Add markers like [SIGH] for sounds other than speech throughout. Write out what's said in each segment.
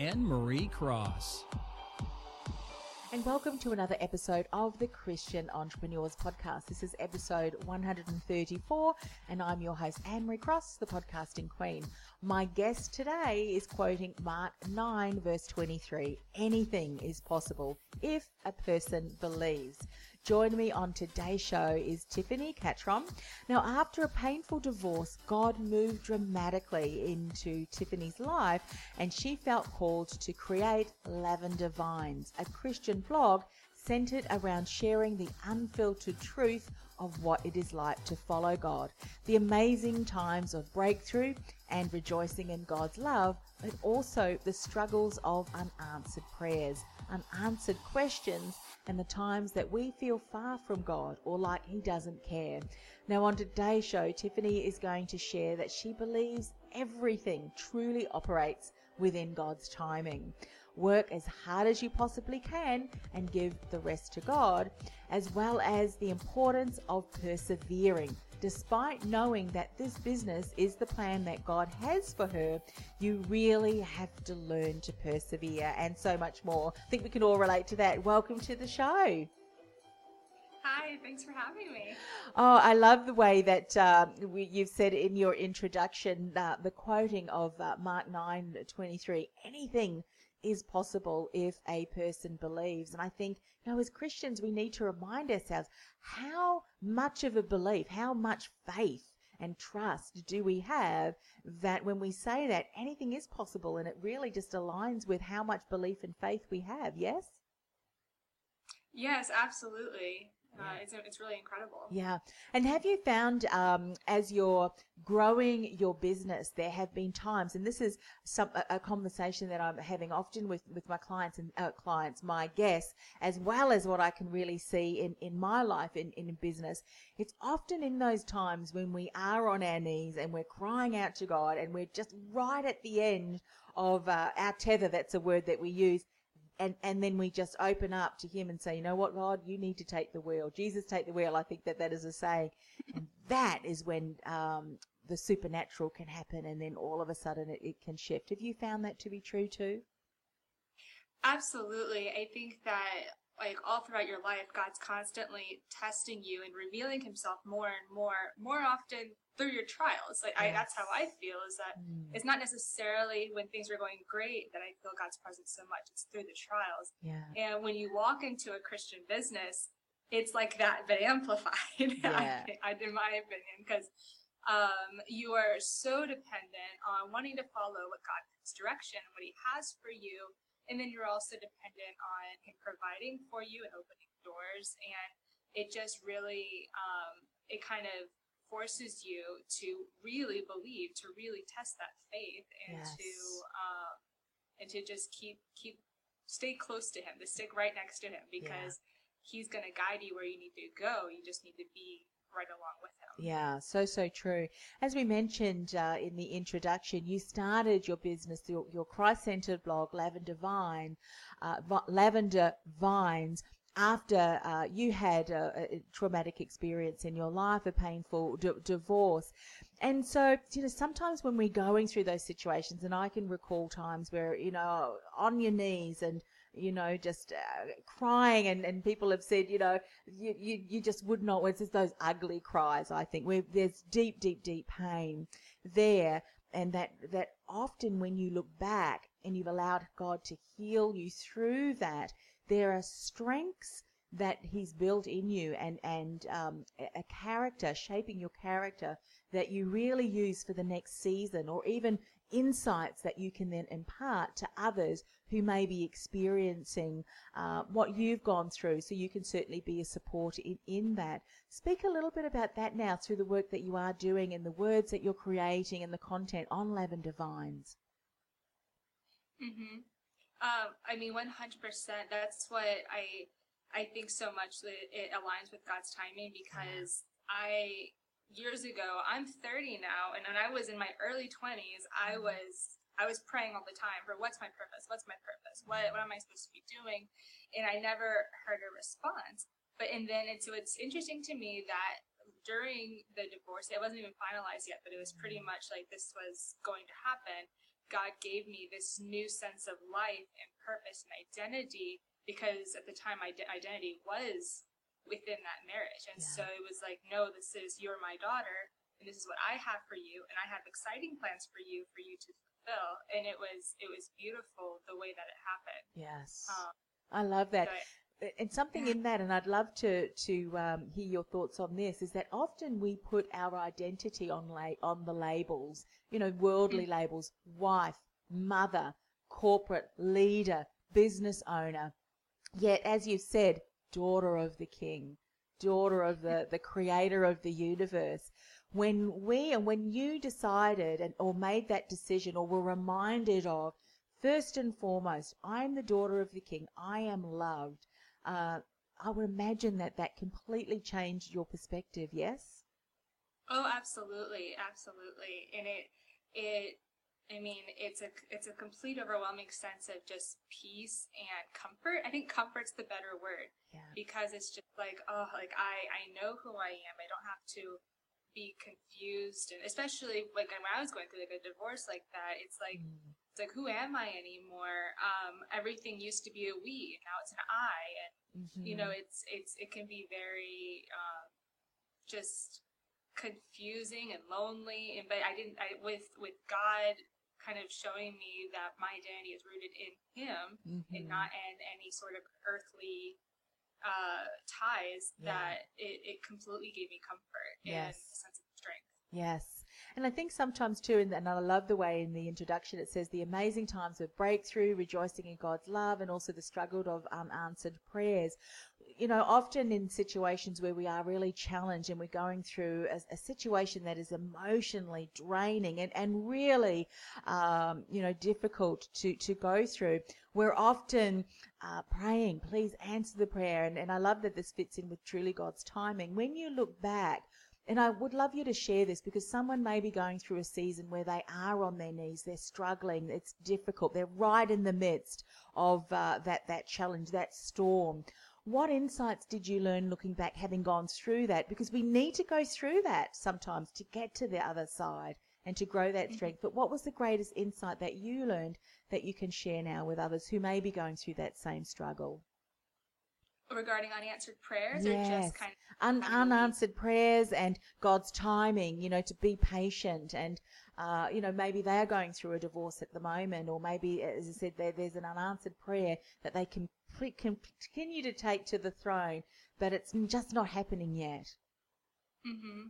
Anne Marie Cross. And welcome to another episode of the Christian Entrepreneurs Podcast. This is episode 134, and I'm your host, Anne Marie Cross, the podcasting queen. My guest today is quoting Mark 9, verse 23 Anything is possible if a person believes. Joining me on today's show is Tiffany Catron. Now, after a painful divorce, God moved dramatically into Tiffany's life and she felt called to create Lavender Vines, a Christian blog centered around sharing the unfiltered truth of what it is like to follow God, the amazing times of breakthrough and rejoicing in God's love, but also the struggles of unanswered prayers, unanswered questions, and the times that we feel far from God or like He doesn't care. Now, on today's show, Tiffany is going to share that she believes everything truly operates within God's timing. Work as hard as you possibly can and give the rest to God, as well as the importance of persevering despite knowing that this business is the plan that God has for her, you really have to learn to persevere and so much more. I think we can all relate to that. Welcome to the show. Hi, thanks for having me. Oh, I love the way that uh, we, you've said in your introduction uh, the quoting of uh, Mark 9 23 anything is possible if a person believes. And I think, you know, as Christians, we need to remind ourselves how much of a belief, how much faith and trust do we have that when we say that anything is possible and it really just aligns with how much belief and faith we have, yes? Yes, absolutely. Uh, it's, it's really incredible. Yeah. And have you found um, as you're growing your business, there have been times, and this is some a, a conversation that I'm having often with, with my clients and uh, clients, my guests, as well as what I can really see in, in my life in, in business. It's often in those times when we are on our knees and we're crying out to God and we're just right at the end of uh, our tether. That's a word that we use and and then we just open up to him and say you know what god you need to take the wheel. Jesus take the wheel. I think that that is a saying. And that is when um, the supernatural can happen and then all of a sudden it, it can shift. Have you found that to be true too? Absolutely. I think that like all throughout your life god's constantly testing you and revealing himself more and more more often through your trials. Like yes. I, that's how I feel is that mm. it's not necessarily when things are going great that I feel God's presence so much. It's through the trials. Yeah. And when you walk into a Christian business, it's like that, but [LAUGHS] amplified, [LAUGHS] yeah. I, in my opinion, because um, you are so dependent on wanting to follow what God's direction, what He has for you, and then you're also dependent on Him providing for you and opening doors, and it just really, um, it kind of forces you to really believe, to really test that faith, and yes. to um, and to just keep keep stay close to Him, to stick right next to Him, because yeah. He's going to guide you where you need to go. You just need to be right along with him. Yeah, so so true. As we mentioned uh, in the introduction, you started your business, your, your Christ-centered blog, Lavender Vine, uh, Lavender Vines, after uh, you had a, a, traumatic experience in your life, a painful d- divorce. And so, you know, sometimes when we're going through those situations, and I can recall times where, you know, on your knees and, you know, just uh, crying, and, and people have said, you know, you, you, you just would not, it's just those ugly cries, I think, where there's deep, deep, deep pain there. And that, that often when you look back and you've allowed God to heal you through that, there are strengths that he's built in you and and um, a character shaping your character that you really use for the next season or even insights that you can then impart to others who may be experiencing uh, what you've gone through. So you can certainly be a support in, in that. Speak a little bit about that now through the work that you are doing and the words that you're creating and the content on lavender vines. Mm-hmm. Um, I mean, 100%. That's what I I think so much that it aligns with God's timing because I years ago, I'm 30 now, and when I was in my early 20s, I mm-hmm. was I was praying all the time for what's my purpose? What's my purpose? What what am I supposed to be doing? And I never heard a response. But and then it's so it's interesting to me that during the divorce, it wasn't even finalized yet, but it was pretty much like this was going to happen. God gave me this new sense of life and purpose and identity because at the time my identity was within that marriage. And yeah. so it was like, no, this is you're my daughter and this is what I have for you and I have exciting plans for you for you to fulfill. And it was it was beautiful the way that it happened. Yes. Um, I love that. And something in that, and I'd love to to um, hear your thoughts on this, is that often we put our identity on la- on the labels, you know, worldly mm-hmm. labels, wife, mother, corporate leader, business owner. Yet, as you said, daughter of the King, daughter of the, the creator of the universe. When we and when you decided and or made that decision or were reminded of, first and foremost, I'm the daughter of the King. I am loved. Uh, I would imagine that that completely changed your perspective. Yes. Oh, absolutely, absolutely, and it it I mean, it's a it's a complete overwhelming sense of just peace and comfort. I think comfort's the better word yeah. because it's just like oh, like I I know who I am. I don't have to be confused, and especially like when I was going through like a divorce like that, it's like mm. It's like who am I anymore? Um, everything used to be a we, and now it's an I, and mm-hmm. you know, it's it's it can be very um, just confusing and lonely and but i didn't i with with god kind of showing me that my identity is rooted in him mm-hmm. and not in any sort of earthly uh, ties yeah. that it, it completely gave me comfort yes. and a sense of strength. Yes. And I think sometimes too, and I love the way in the introduction it says the amazing times of breakthrough, rejoicing in God's love, and also the struggle of unanswered prayers you know, often in situations where we are really challenged and we're going through a, a situation that is emotionally draining and, and really, um, you know, difficult to, to go through, we're often uh, praying, please answer the prayer. And, and I love that this fits in with truly God's timing. When you look back, and I would love you to share this because someone may be going through a season where they are on their knees, they're struggling, it's difficult, they're right in the midst of uh, that that challenge, that storm. What insights did you learn looking back, having gone through that? Because we need to go through that sometimes to get to the other side and to grow that mm-hmm. strength. But what was the greatest insight that you learned that you can share now with others who may be going through that same struggle? Regarding unanswered prayers yes. or just kind of Un- unanswered prayers and God's timing, you know, to be patient and, uh, you know, maybe they're going through a divorce at the moment or maybe, as I said, there, there's an unanswered prayer that they can continue to take to the throne, but it's just not happening yet. Mm-hmm.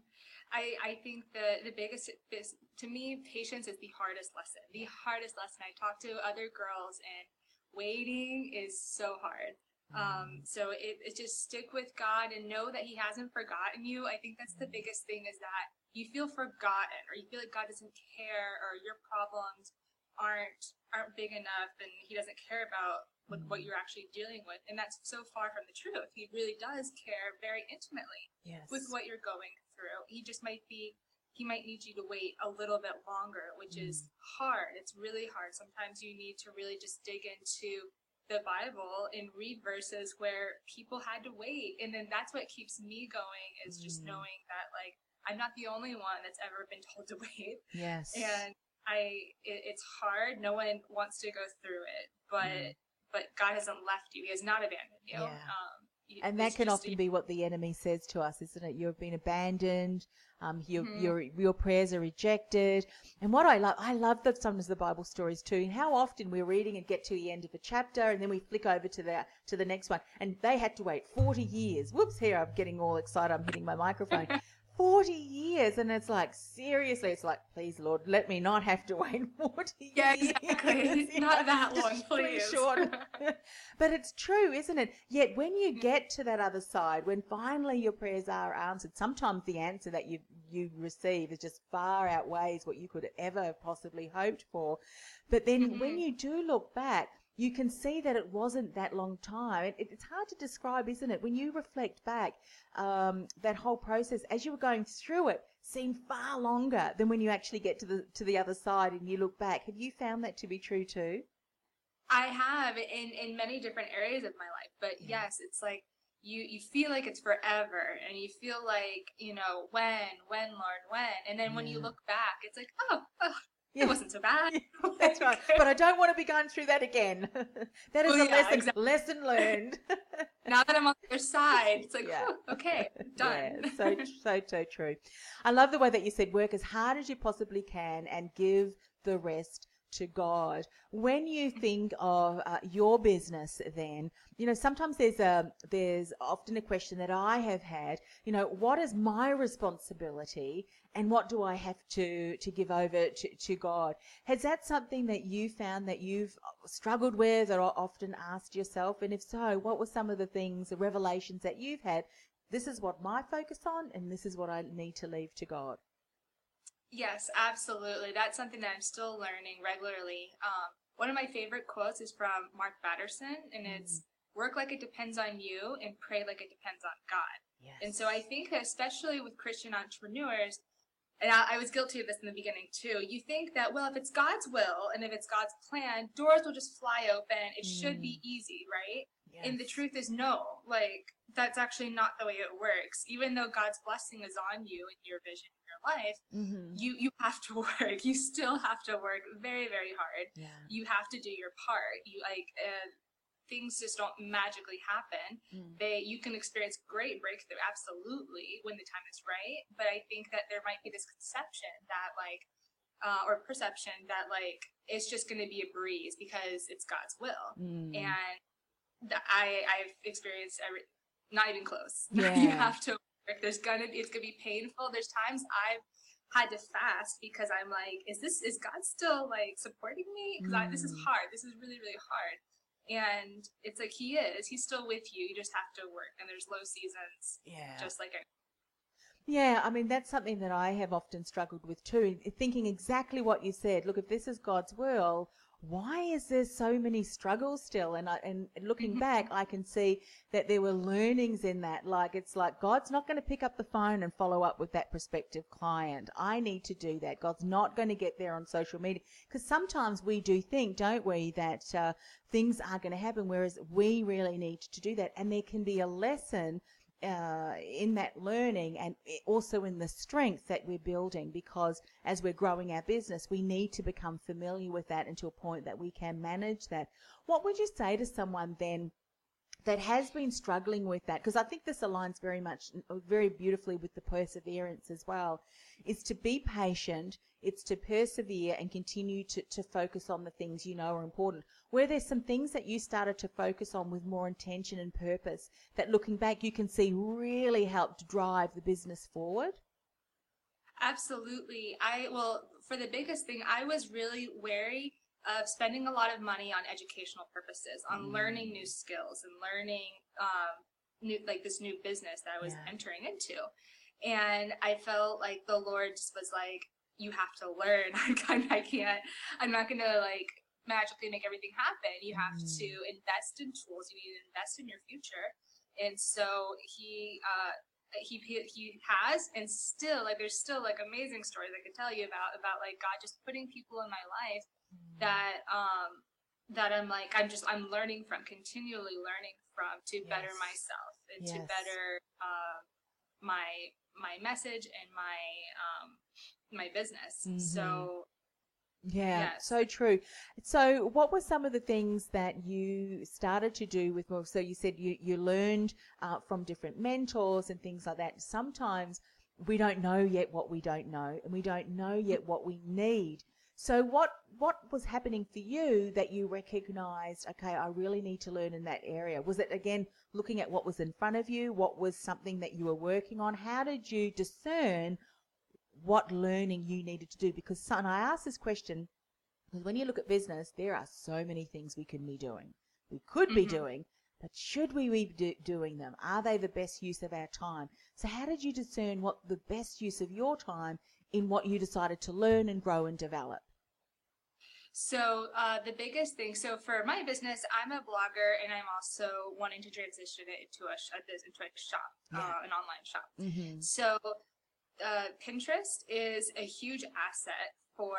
I, I think the, the biggest, is, to me, patience is the hardest lesson. The hardest lesson. I talk to other girls and waiting is so hard. Um, so it, it just stick with God and know that He hasn't forgotten you. I think that's the biggest thing is that you feel forgotten or you feel like God doesn't care or your problems aren't aren't big enough and He doesn't care about with what you're actually dealing with. And that's so far from the truth. He really does care very intimately yes. with what you're going through. He just might be, he might need you to wait a little bit longer, which mm. is hard. It's really hard. Sometimes you need to really just dig into the Bible and read verses where people had to wait. And then that's what keeps me going is just mm. knowing that like, I'm not the only one that's ever been told to [LAUGHS] wait. Yes. And I, it, it's hard. No one wants to go through it, but mm but God hasn't left you. He has not abandoned you. Yeah. Um, and that can often be what the enemy says to us, isn't it? You've been abandoned. Um, your, mm-hmm. your, your prayers are rejected. And what I love, I love that sometimes the Bible stories too, and how often we're reading and get to the end of a chapter and then we flick over to the, to the next one. And they had to wait 40 years. Whoops, here I'm getting all excited. I'm hitting my microphone. [LAUGHS] 40 years. And it's like, seriously, it's like, please, Lord, let me not have to wait [LAUGHS] 40 yeah, years. exactly. [LAUGHS] not that long, please. Short. [LAUGHS] but it's true, isn't it? Yet when you mm. get to that other side, when finally your prayers are answered, sometimes the answer that you, you receive is just far outweighs what you could ever have possibly hoped for. But then mm-hmm. when you do look back, you can see that it wasn't that long time. It, it's hard to describe, isn't it? When you reflect back, um, that whole process as you were going through it seemed far longer than when you actually get to the to the other side and you look back. Have you found that to be true too? I have in in many different areas of my life, but yeah. yes, it's like you you feel like it's forever and you feel like you know when when lord when and then when you look back it's like oh, oh yeah. it wasn't so bad [LAUGHS] [LAUGHS] that's right but i don't want to be going through that again [LAUGHS] that is oh, a yeah, lesson exactly. lesson learned now that i'm on the other side it's like yeah. oh, okay done yeah, so so so true i love the way that you said work as hard as you possibly can and give the rest to God. When you think of uh, your business, then you know sometimes there's a there's often a question that I have had. You know, what is my responsibility, and what do I have to to give over to, to God? Has that something that you found that you've struggled with, or often asked yourself? And if so, what were some of the things, the revelations that you've had? This is what my focus on, and this is what I need to leave to God. Yes, absolutely. That's something that I'm still learning regularly. Um, one of my favorite quotes is from Mark Batterson, and it's mm. work like it depends on you and pray like it depends on God. Yes. And so I think that especially with Christian entrepreneurs, and I, I, was guilty of this in the beginning too. You think that, well, if it's God's will and if it's God's plan, doors will just fly open. It mm. should be mm. easy, right? Yes. And the truth is, no. Like, that's actually not the way it works. Even though God's blessing is on you and your vision life, mm-hmm. you you have to [LAUGHS] work. You still have to work very very hard. Yeah. You have to do your part. You like uh, things just don't magically happen. Mm. They you can experience great breakthrough absolutely when the time is right. But I think that there might be this conception that like uh, or perception that like it's just going to be a breeze because it's God's will. Mm. And I I've experienced every not even close. [LAUGHS] Yeah. you have to work. There's gonna be it's gonna be painful. There's times I've had to fast because I'm like, is this is God still like supporting me? Because mm. this is mm. hard. This is really really hard. And it's like He is. He's still with you. You just have to work. And there's low seasons. Yeah. Just like I. Yeah, I mean that's something that I have often struggled with too. Thinking exactly what you said. Look, if this is God's will, why is there so many struggles still? And I, and looking mm-hmm. back, I can see that there were learnings in that. Like it's like God's not going to pick up the phone and follow up with that prospective client. I need to do that. God's not going to get there on social media because sometimes we do think, don't we, that uh, things are going to happen, whereas we really need to do that. And there can be a lesson uh, in that learning and also in the strength that we're building because as we're growing our business, we need to become familiar with that and to a point that we can manage that. What would you say to someone then that has been struggling with that? Because I think this aligns very much, very beautifully with the perseverance as well, is to be patient it's to persevere and continue to, to focus on the things you know are important. Where there's some things that you started to focus on with more intention and purpose that looking back you can see really helped drive the business forward? Absolutely. I well, for the biggest thing, I was really wary of spending a lot of money on educational purposes, on mm. learning new skills and learning um, new like this new business that I was yeah. entering into. And I felt like the Lord just was like, you have to learn. [LAUGHS] I can't, I'm not going to like magically make everything happen. You have mm. to invest in tools. You need to invest in your future. And so he, uh, he he has and still like there's still like amazing stories I could tell you about about like God just putting people in my life mm. that um that I'm like I'm just I'm learning from continually learning from to yes. better myself and yes. to better uh, my my message and my um my business. Mm-hmm. So yeah, yes. so true. So, what were some of the things that you started to do with well, So, you said you you learned uh, from different mentors and things like that. Sometimes we don't know yet what we don't know, and we don't know yet what we need. So, what what was happening for you that you recognized? Okay, I really need to learn in that area. Was it again looking at what was in front of you? What was something that you were working on? How did you discern what learning you needed to do. Because, and I ask this question because when you look at business, there are so many things we can be doing. We could mm-hmm. be doing, but should we be do- doing them? Are they the best use of our time? So, how did you discern what the best use of your time in what you decided to learn and grow and develop? So uh, the biggest thing, so for my business, I'm a blogger, and I'm also wanting to transition it into a, a into a shop, yeah. uh, an online shop. Mm-hmm. So uh, Pinterest is a huge asset for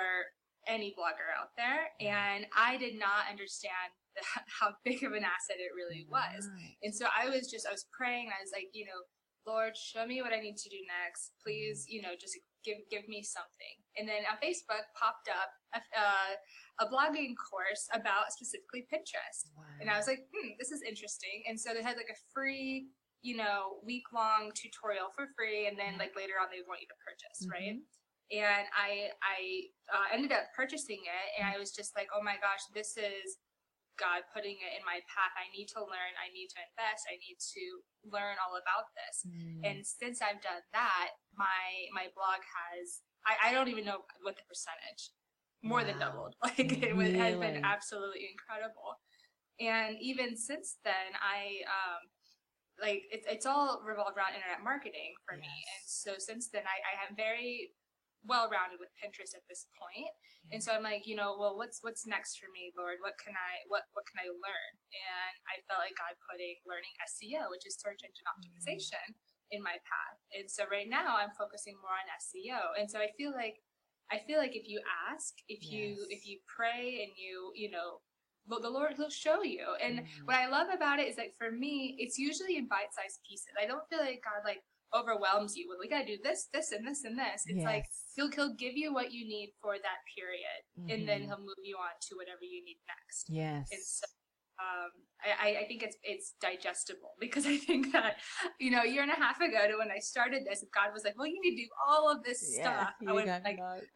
any blogger out there, and I did not understand the, [LAUGHS] how big of an asset it really was. Right. And so I was just I was praying. I was like, you know, Lord, show me what I need to do next. Please, mm-hmm. you know, just give give me something. And then on Facebook popped up a, uh, a blogging course about specifically Pinterest, wow. and I was like, hmm, this is interesting. And so they had like a free, you know, week long tutorial for free, and then like later on they want you to purchase, mm-hmm. right? And I I uh, ended up purchasing it, and I was just like, oh my gosh, this is God putting it in my path. I need to learn. I need to invest. I need to learn all about this. Mm. And since I've done that, my my blog has I, I don't even know what the percentage more wow. than doubled. [LAUGHS] Like it really? has been absolutely incredible. And even since then, I um like it's it's all revolved around internet marketing for yes. me. And so since then, I, I am very well rounded with Pinterest at this point. And so I'm like, you know, well, what's what's next for me, Lord? What can I what what can I learn? And I felt like God putting learning SEO, which is search engine optimization, mm-hmm. in my path. And so right now I'm focusing more on SEO. And so I feel like I feel like if you ask, if yes. you if you pray and you you know the Lord He'll show you. And mm. what I love about it is that for me, it's usually in bite-sized pieces. I don't feel like God like overwhelms you with we gotta do this, this, and this, and this. It's yes. like he'll he'll give you what you need for that period, mm-hmm. and then mm-hmm. he'll move you on to whatever you need next. Yes. And so um, I, I think it's it's digestible [LAUGHS] because I think that you know a year and a half ago to when I started this, God was like, "Well, you need to do all of this yeah, stuff." I like,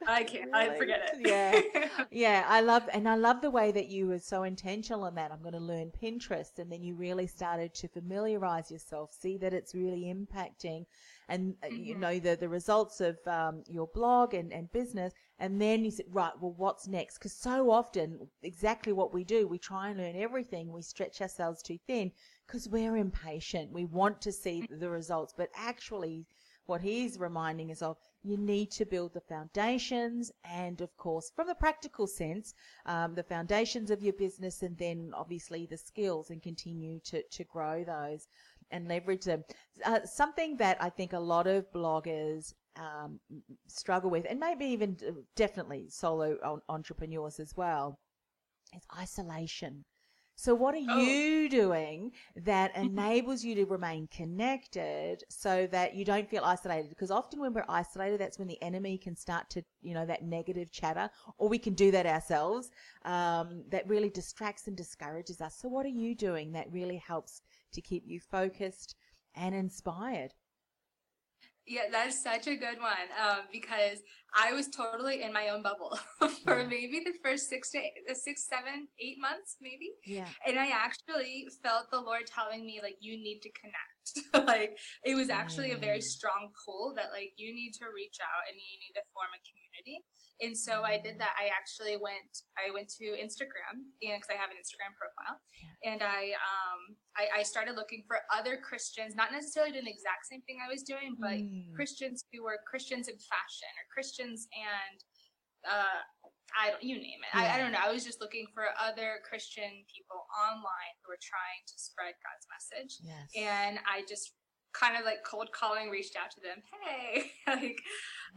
"I can't, really? I forget it." [LAUGHS] Yeah, [LAUGHS] yeah. I love and I love the way that you were so intentional in that. I'm going to learn Pinterest, and then you really started to familiarize yourself, see that it's really impacting and uh, mm-hmm. you know the the results of um, your blog and, and business and then you said right well what's next because so often exactly what we do we try and learn everything we stretch ourselves too thin because we're impatient we want to see mm-hmm. the results but actually what he's reminding us of you need to build the foundations and of course from the practical sense um, the foundations of your business and then obviously the skills and continue to, to grow those and leverage them. Uh, something that I think a lot of bloggers um, struggle with, and maybe even definitely solo entrepreneurs as well, is isolation. So, what are oh. you doing that enables you to remain connected so that you don't feel isolated? Because often when we're isolated, that's when the enemy can start to, you know, that negative chatter, or we can do that ourselves. Um, that really distracts and discourages us. So, what are you doing that really helps to keep you focused and inspired. Yeah, that's such a good one um, because I was totally in my own bubble [LAUGHS] for yeah. maybe the first six to eight, six, seven, eight months, maybe. Yeah. And I actually felt the Lord telling me like you need to connect. [LAUGHS] like it was actually a very strong pull that like you need to reach out and you need to form a community. And so I did that. I actually went. I went to Instagram, and because I have an Instagram profile, and I um I, I, started looking for other Christians, not necessarily doing the exact same thing I was doing, but mm. Christians who were Christians in fashion or Christians and uh I don't you name it. Yeah. I, I don't know. I was just looking for other Christian people online who were trying to spread God's message, yes. and I just kind of like cold calling reached out to them hey [LAUGHS] like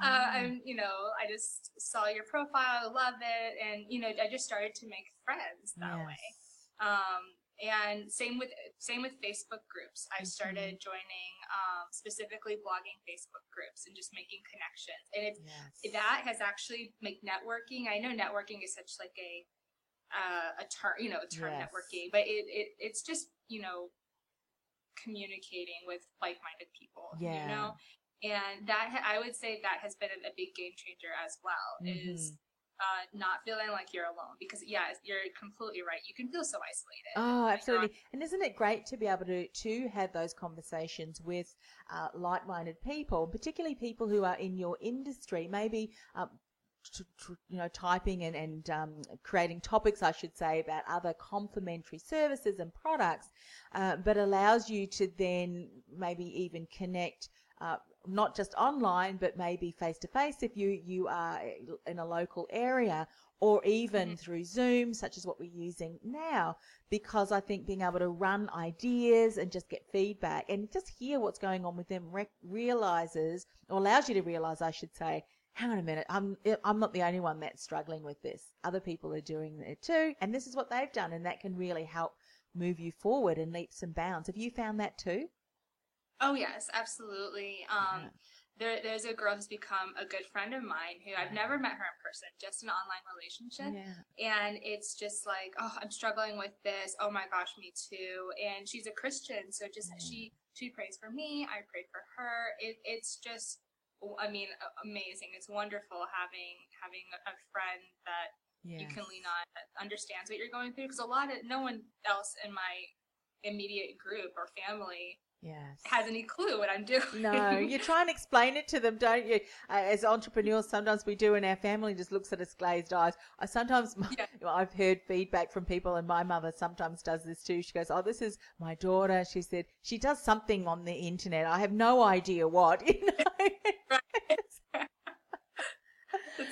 uh, mm. i'm you know i just saw your profile love it and you know i just started to make friends that yes. way um, and same with same with facebook groups i started mm-hmm. joining um, specifically blogging facebook groups and just making connections and it's yes. that has actually make networking i know networking is such like a uh, a term you know a term yes. networking but it, it it's just you know communicating with like-minded people yeah. you know and that i would say that has been a, big game changer as well mm-hmm. is uh, not feeling like you're alone because yeah you're completely right. You can feel so isolated. Oh absolutely. and isn't it great to be able to to have those conversations with uh, like-minded people particularly people who are in your industry? Maybe um, you know, typing and, and um, creating topics, I should say, about other complementary services and products, uh, but allows you to then maybe even connect uh, not just online, but maybe face to face if you, you are in a local area or even mm-hmm. through Zoom, such as what we're using now, because I think being able to run ideas and just get feedback and just hear what's going on with them re- realizes or allows you to realize, I should say, hang on a minute, I'm I'm not the only one that's struggling with this. Other people are doing it too, and this is what they've done, and that can really help move you forward in leaps and bounds. Have you found that too? Oh yes, absolutely. Um, yeah. There, there's a girl who's become a good friend of mine who I've never met her in person, just an online relationship. Yeah. And it's just like, oh, I'm struggling with this. Oh my gosh, me too. And she's a Christian, so just yeah. she she prays for me, I pray for her. It, it's just, I mean, amazing. It's wonderful having having a friend that yes. you can lean on that understands what you're going through. Because a lot of no one else in my immediate group or family yes. has any clue what I'm doing. No, you try and explain it to them, don't you? Uh, as entrepreneurs, sometimes we do, and our family just looks at us glazed eyes. I sometimes, [LAUGHS] yeah. I've heard feedback from people, and my mother sometimes does this too. She goes, "Oh, this is my daughter." She said she does something on the internet. I have no idea what. [LAUGHS] You know? [LAUGHS]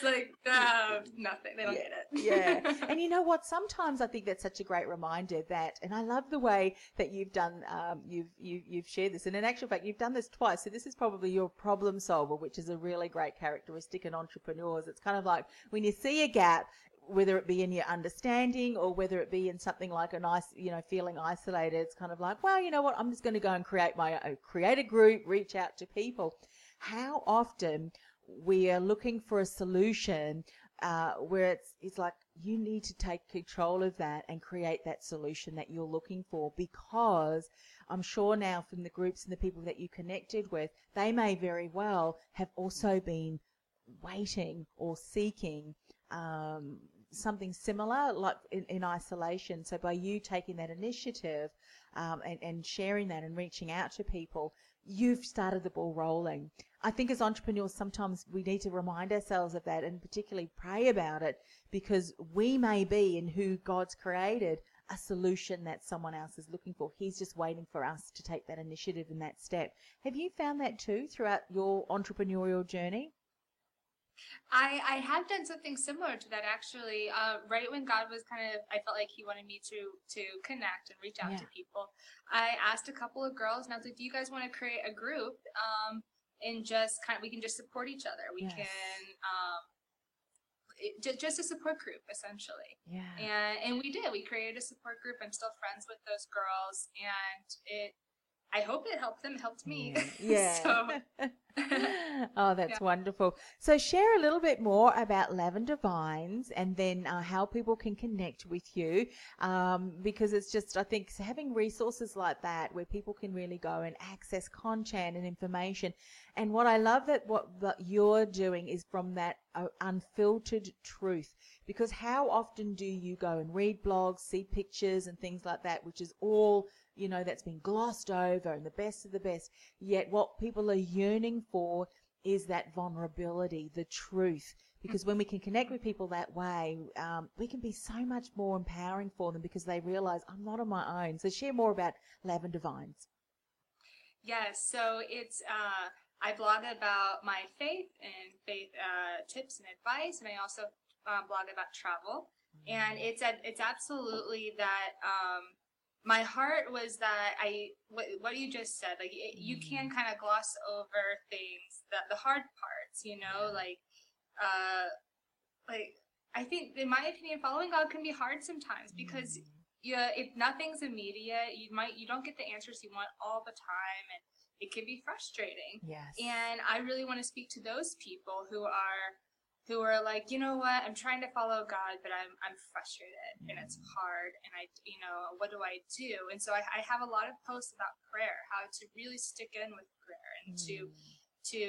like uh, nothing. They don't yeah, get it. yeah. [LAUGHS] And you know what? Sometimes I think that's such a great reminder that, and I love the way that you've done, um, you've you, you've shared this. And in actual fact, you've done this twice. So this is probably your problem solver, which is a really great characteristic in entrepreneurs. It's kind of like when you see a gap, whether it be in your understanding or whether it be in something like a nice, you know, feeling isolated, it's kind of like, well, you know what? I'm just going to go and create my own, create a group, reach out to people. How often we are looking for a solution uh, where it's it's like you need to take control of that and create that solution that you're looking for because I'm sure now from the groups and the people that you connected with, they may very well have also been waiting or seeking um, something similar, like in, in, isolation. So by you taking that initiative um, and, and sharing that and reaching out to people, you've started the ball rolling. I think as entrepreneurs, sometimes we need to remind ourselves of that and particularly pray about it because we may be in who God's created a solution that someone else is looking for. He's just waiting for us to take that initiative and that step. Have you found that too throughout your entrepreneurial journey? I, I have done something similar to that actually. Uh, right when God was kind of, I felt like He wanted me to to connect and reach out yeah. to people. I asked a couple of girls, and I was like, "Do you guys want to create a group um, and just kind of we can just support each other? We yes. can um, it, just a support group essentially." Yeah. And and we did. We created a support group. I'm still friends with those girls, and it I hope it helped them, helped me. [LAUGHS] Yeah. [LAUGHS] oh, that's yeah. wonderful. So, share a little bit more about Lavender Vines and then uh, how people can connect with you. Um, because it's just, I think, having resources like that where people can really go and access content and information. And what I love that what, what you're doing is from that uh, unfiltered truth. Because how often do you go and read blogs, see pictures and things like that, which is all you know, that's been glossed over and the best of the best. Yet what people are yearning for is that vulnerability, the truth. Because when we can connect with people that way, um, we can be so much more empowering for them because they realize I'm not on my own. So share more about Lavender Vines. Yes, so it's uh, I blog about my faith and faith uh, tips and advice, and I also uh, blog about travel. And it's it's absolutely that um, my heart was that I what, what you just said like it, you can mm-hmm. kind of gloss over things that the hard parts you know like uh like I think in my opinion following God can be hard sometimes because mm-hmm. yeah if nothing's immediate you might you don't get the answers you want all the time and it can be frustrating yes and I really want to speak to those people who are who are like, you know what, I'm trying to follow God, but I'm I'm frustrated and it's mm. hard, and I, you know, what do I do? And so I, I have a lot of posts about prayer, how to really stick in with prayer, and mm. to to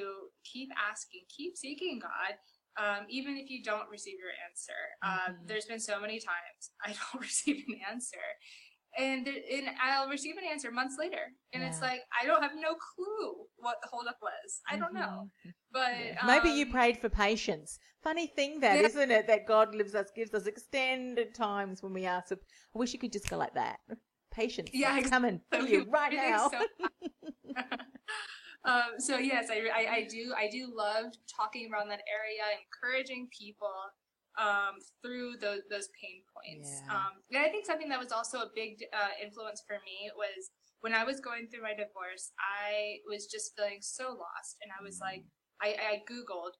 keep asking, keep seeking God, um, even if you don't receive your answer. Mm-hmm. there's been so many times I [LAUGHS] don't receive an answer, and, and I'll receive an answer months later, and yeah. it's like I don't have no clue what the holdup was. I don't know, mm-hmm. but yeah. um, maybe you prayed for patience. Funny thing that yeah. not it? That God gives us gives us extended times when we ask. I wish you could just go like that. Patience, yeah, it's coming [LAUGHS] to you right now. So [LAUGHS] [LAUGHS] um, so yes, I, I, I, do I do love talking around that area, encouraging people um, through those, those pain points. Yeah. Um, and I think something that was also a big uh, influence for me was when I was going through my divorce, I was just feeling so lost, and I was like, I, I googled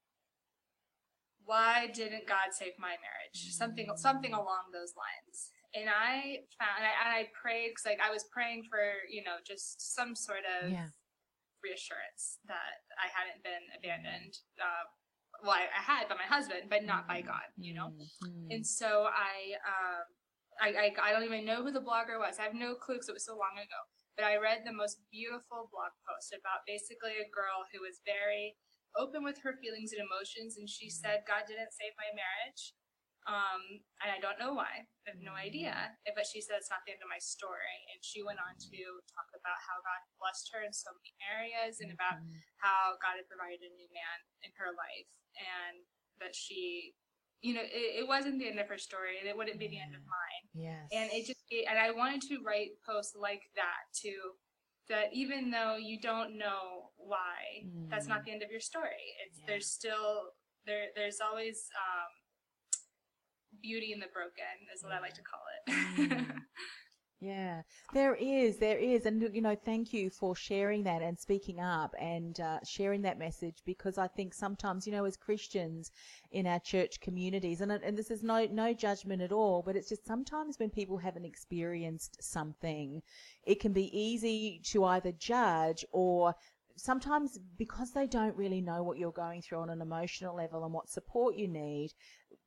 why didn't God save my marriage? Something something along those lines. And I found and I, and I prayed because like I was praying for you know just some sort of yeah. reassurance that I hadn't been abandoned. Uh, well, I, I, had by my husband, but not by God, you know. Mm-hmm. And so I, um, I, I, I don't even know who the blogger was. I have no clue because it was so long ago. But I read the most beautiful blog post about basically a girl who was very open with her feelings and emotions, and she said, God didn't save my marriage. Um, and I don't know why. I have no idea. But she said it's not the end of my story. And she went on to talk about how God blessed her in so many areas and about mm-hmm. how God had provided a new man in her life. And that she, you know, it, it wasn't the end of her story. It wouldn't be the end of mine. Yes. And it just, it, and I wanted to write posts like that to that even though you don't know why, mm. that's not the end of your story. It's yeah. there's still there there's always um, beauty in the broken, is what. I like to call it. mm. [LAUGHS] Yeah, there is, there is, and you know, thank you for sharing that and speaking up and uh, sharing that message because I think sometimes, you know, as Christians in our church communities, and and this is no no judgment at all, but it's just sometimes when people haven't experienced something, it can be easy to either judge or sometimes because they don't really know what you're going through on an emotional level and what support you need,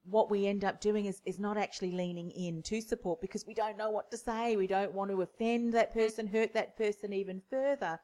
what we end up doing is, is not actually leaning in to support because we don't know what to say. We don't want to offend that mm-hmm. person, hurt that person even further.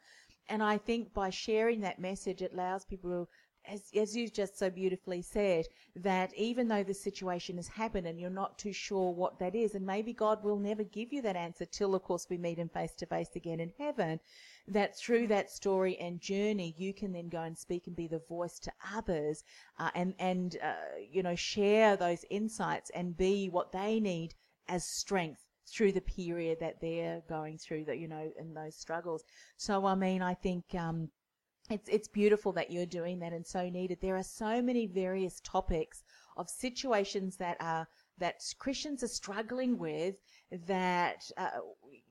And I think by sharing that message, it allows people as, as you just so beautifully said, that even though the situation has happened and you're not too sure what that is, and maybe God will never give you that answer till, of course, we meet him face to face again in heaven, that through that story and journey, you can then go and speak and be the voice to others, uh, and and uh, you know share those insights and be what they need as strength through the period that they're going through that you know in those struggles. So I mean, I think. Um, it's it's beautiful that you're doing that and so needed. There are so many various topics of situations that are that Christians are struggling with that uh,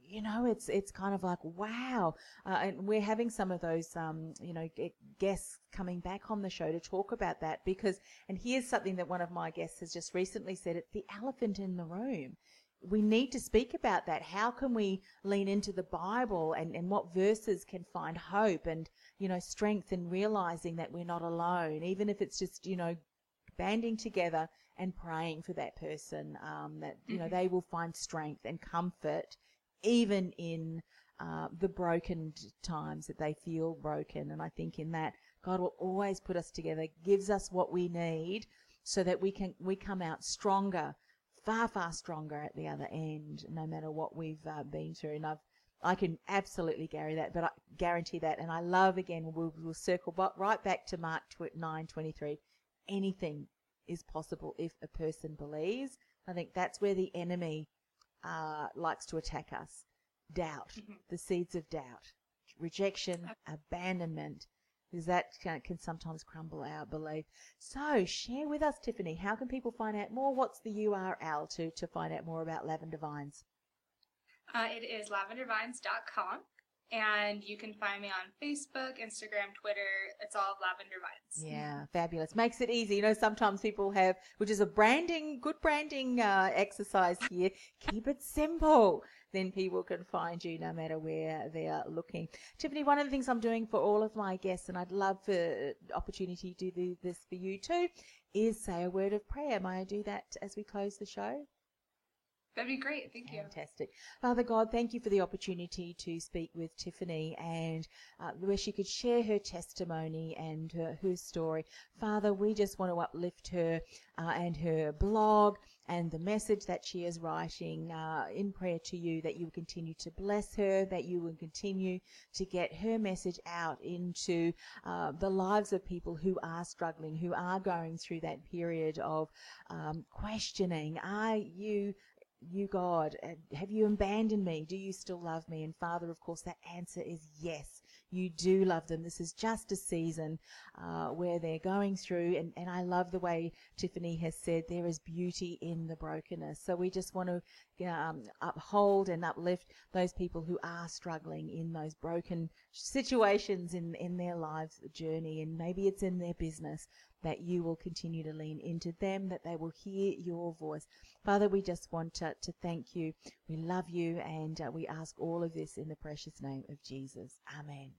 you know, it's it's kind of like wow, uh, and we're having some of those, um, you know, guests coming back on the show to talk about that because, and here's something that one of my guests has just recently said: it's the elephant in the room. We need to speak about that. How can we lean into the Bible and, and what verses can find hope and, you know, strength in realizing that we're not alone, even if it's just, you know, banding together and praying for that person, um, that, you know, mm-hmm. they will find strength and comfort even in uh, the broken times that they feel broken. And I think in that, God will always put us together, gives us what we need so that we can, we come out stronger, far, far stronger at the other end, no matter what we've uh, been through. And I've, I can absolutely guarantee that, but I guarantee that. And I love again, we'll, we'll circle right back to Mark 9, 23. Anything is possible if a person believes. I think that's where the enemy uh, likes to attack us. Doubt, mm-hmm. the seeds of doubt, rejection, abandonment, because that can, can, sometimes crumble our belief. So, share with us, Tiffany. How can people find out more? What's the URL to to find out more about Lavender Vines? Uh, it is lavendervines.com. And you can find me on Facebook, Instagram, Twitter. It's all Lavender Vines. Yeah, fabulous. Makes it easy. You know, sometimes people have, which is a branding, good branding uh, exercise here. Keep it simple. Then people can find you no matter where they are looking. Tiffany, one of the things I'm doing for all of my guests, and I'd love for opportunity to do this for you too, is say a word of prayer. May I do that as we close the show? That'd be great. Thank you. Fantastic. Father God, thank you for the opportunity to speak with Tiffany and uh, where she could share her testimony and her, her story. Father, we just want to uplift her uh, and her blog and the message that she is writing uh, in prayer to you that you will continue to bless her, that you will continue to get her message out into uh, the lives of people who are struggling, who are going through that period of um, questioning. Are you you, God, have you abandoned me? Do you still love me? And Father, of course, that answer is yes. you do love them. This is just a season uh, where they're going through, and, and I love the way Tiffany has said there is beauty in the brokenness. So we just want to um, uphold and uplift those people who are struggling in those broken situations in, in their lives journey, and maybe it's in their business that you will continue to lean into them, that they will hear your voice. Father, we just want to, to thank you. We love you, and uh, we ask all of this in the precious name of Jesus. Amen.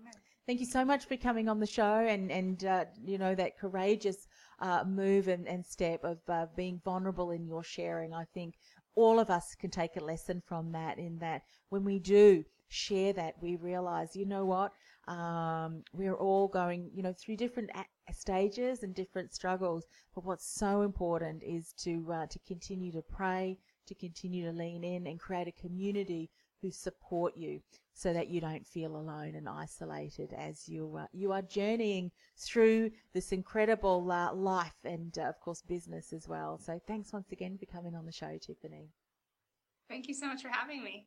Amen. Thank you so much for coming on the show and, and uh, you know, that courageous uh, move and, and step of uh, being vulnerable in your sharing. I think all of us can take a lesson from that in that when we do share that, we realize, you know what, um, we're all going, you know, through different a- stages and different struggles. But what's so important is to uh, to continue to pray, to continue to lean in, and create a community who support you, so that you don't feel alone and isolated as you uh, you are journeying through this incredible uh, life and, uh, of course, business as well. So thanks once again for coming on the show, Tiffany. Thank you so much for having me.